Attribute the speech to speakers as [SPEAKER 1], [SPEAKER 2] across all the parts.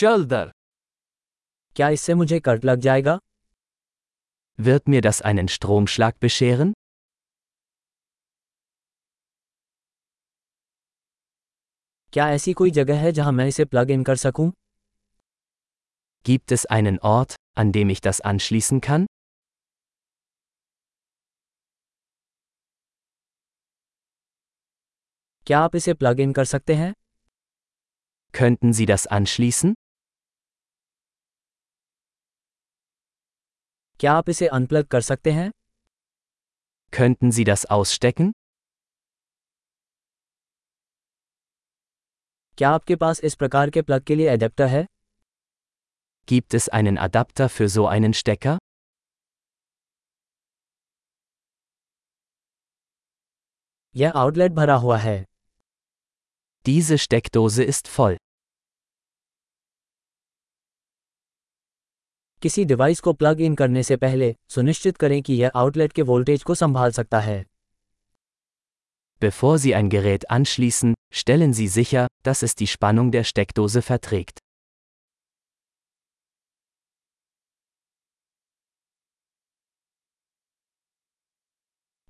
[SPEAKER 1] चल
[SPEAKER 2] क्या इससे मुझे कट लग जाएगा
[SPEAKER 1] Wird mir das einen Stromschlag bescheren?
[SPEAKER 2] क्या ऐसी कोई जगह है जहां मैं इसे प्लग इन कर सकूं
[SPEAKER 1] Gibt es einen Ort, an dem ich das anschließen kann?
[SPEAKER 2] क्या आप इसे प्लग इन कर सकते हैं
[SPEAKER 1] Könnten Sie das anschließen?
[SPEAKER 2] क्या आप इसे अनप्लग कर सकते हैं
[SPEAKER 1] Könnten Sie das ausstecken?
[SPEAKER 2] क्या आपके पास इस प्रकार के प्लग के लिए एडेप्टर है
[SPEAKER 1] Gibt es einen Adapter für so einen Stecker?
[SPEAKER 2] यह आउटलेट भरा हुआ है
[SPEAKER 1] Diese Steckdose ist voll.
[SPEAKER 2] किसी डिवाइस को प्लग इन करने से पहले सुनिश्चित करें कि यह आउटलेट के वोल्टेज को संभाल सकता है
[SPEAKER 1] Bevor Sie ein Gerät anschließen, stellen Sie sicher, dass es die Spannung der Steckdose verträgt.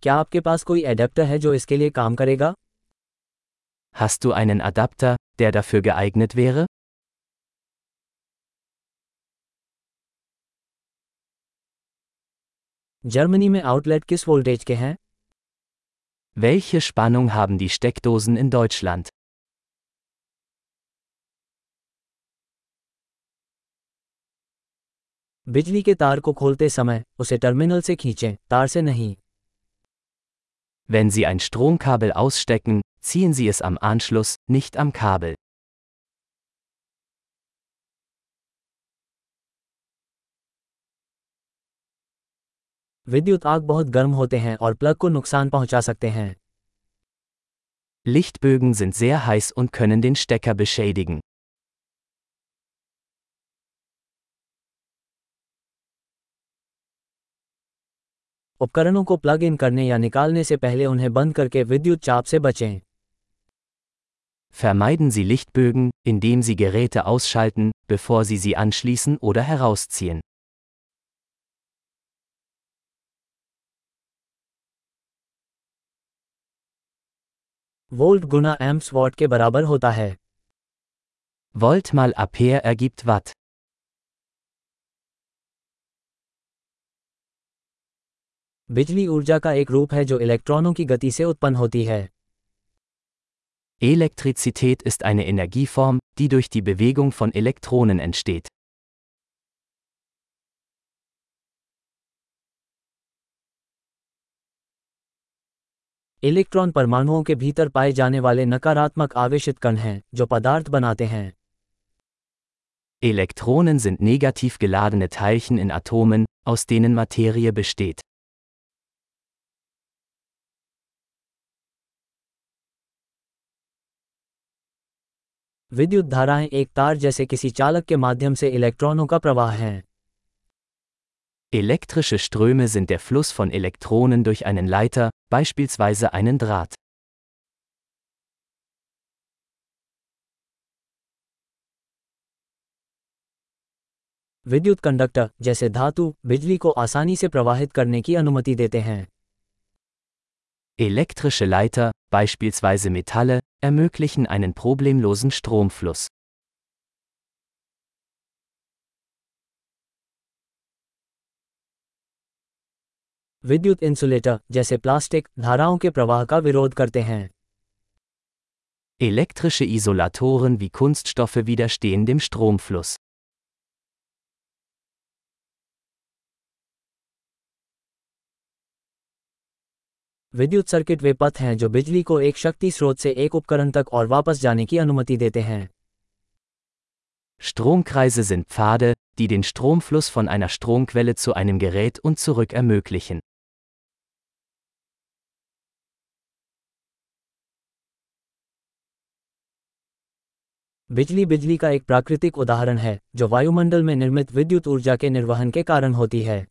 [SPEAKER 2] क्या आपके पास कोई एडेप्टर है जो इसके लिए काम करेगा
[SPEAKER 1] Hast du einen Adapter, der dafür geeignet wäre?
[SPEAKER 2] Germany में आउटलेट किस वोल्टेज के हैं
[SPEAKER 1] Welche Spannung haben die Steckdosen in Deutschland?
[SPEAKER 2] बिजली के तार को खोलते समय उसे टर्मिनल से खींचें तार से नहीं
[SPEAKER 1] Wenn Sie ein Stromkabel ausstecken, ziehen Sie es am Anschluss, nicht am Kabel.
[SPEAKER 2] विद्युत आग बहुत गर्म होते हैं और प्लग को नुकसान पहुंचा सकते हैं
[SPEAKER 1] Lichtbögen sind sehr heiß und können den Stecker beschädigen.
[SPEAKER 2] उपकरणों को प्लग इन करने या निकालने से पहले उन्हें बंद करके विद्युत चाप से बचें
[SPEAKER 1] Vermeiden Sie Lichtbögen, indem Sie Geräte ausschalten, bevor Sie sie anschließen oder herausziehen.
[SPEAKER 2] Volt Guna amps what के बराबर होता है
[SPEAKER 1] Volt mal Ampere ergibt Watt.
[SPEAKER 2] बिजली ऊर्जा का एक रूप है जो इलेक्ट्रॉनों की गति से उत्पन्न होती है
[SPEAKER 1] Elektrizität ist eine Energieform, die durch die Bewegung von Elektronen entsteht.
[SPEAKER 2] Electron परमाणुओं के भीतर पाए जाने वाले नकारात्मक आवेशित कण हैं जो पदार्थ बनाते हैं
[SPEAKER 1] Elektronen sind negativ geladene Teilchen in Atomen, aus denen Materie besteht.
[SPEAKER 2] विद्युत धाराएँ एक तार जैसे किसी चालक के माध्यम से इलेक्ट्रॉनों का प्रवाह हैं
[SPEAKER 1] Elektrische Ströme sind der Fluss von Elektronen durch einen Leiter, beispielsweise einen Draht.
[SPEAKER 2] विद्युत कंडक्टर जैसे धातु बिजली को आसानी से प्रवाहित करने की अनुमति देते हैं
[SPEAKER 1] Elektrische Leiter, beispielsweise Metalle, ermöglichen einen problemlosen Stromfluss.
[SPEAKER 2] विद्युत इंसुलेटर जैसे प्लास्टिक धाराओं के प्रवाह का विरोध करते हैं
[SPEAKER 1] Elektrische Isolatoren wie Kunststoffe widerstehen dem Stromfluss.
[SPEAKER 2] विद्युत सर्किट वे पथ हैं जो बिजली को एक शक्ति स्रोत से एक उपकरण तक और वापस जाने की अनुमति देते हैं
[SPEAKER 1] Stromkreise sind Pfade, die den Stromfluss von einer Stromquelle zu einem Gerät und zurück ermöglichen.
[SPEAKER 2] बिजली बिजली का एक प्राकृतिक उदाहरण है जो वायुमंडल में निर्मित विद्युत ऊर्जा के निर्वहन के कारण होती है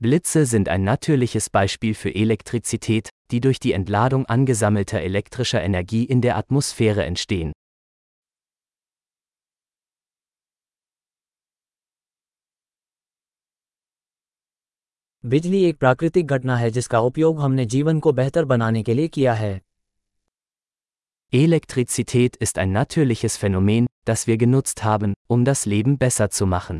[SPEAKER 1] Blitze sind ein natürliches Beispiel für Elektrizität, die durch die Entladung angesammelter elektrischer Energie in der Atmosphäre entstehen.
[SPEAKER 2] बिजली एक प्राकृतिक घटना है जिसका उपयोग हमने जीवन को बेहतर बनाने के लिए किया है
[SPEAKER 1] Elektrizität ist ein natürliches Phänomen, das wir genutzt haben, um das Leben besser zu machen.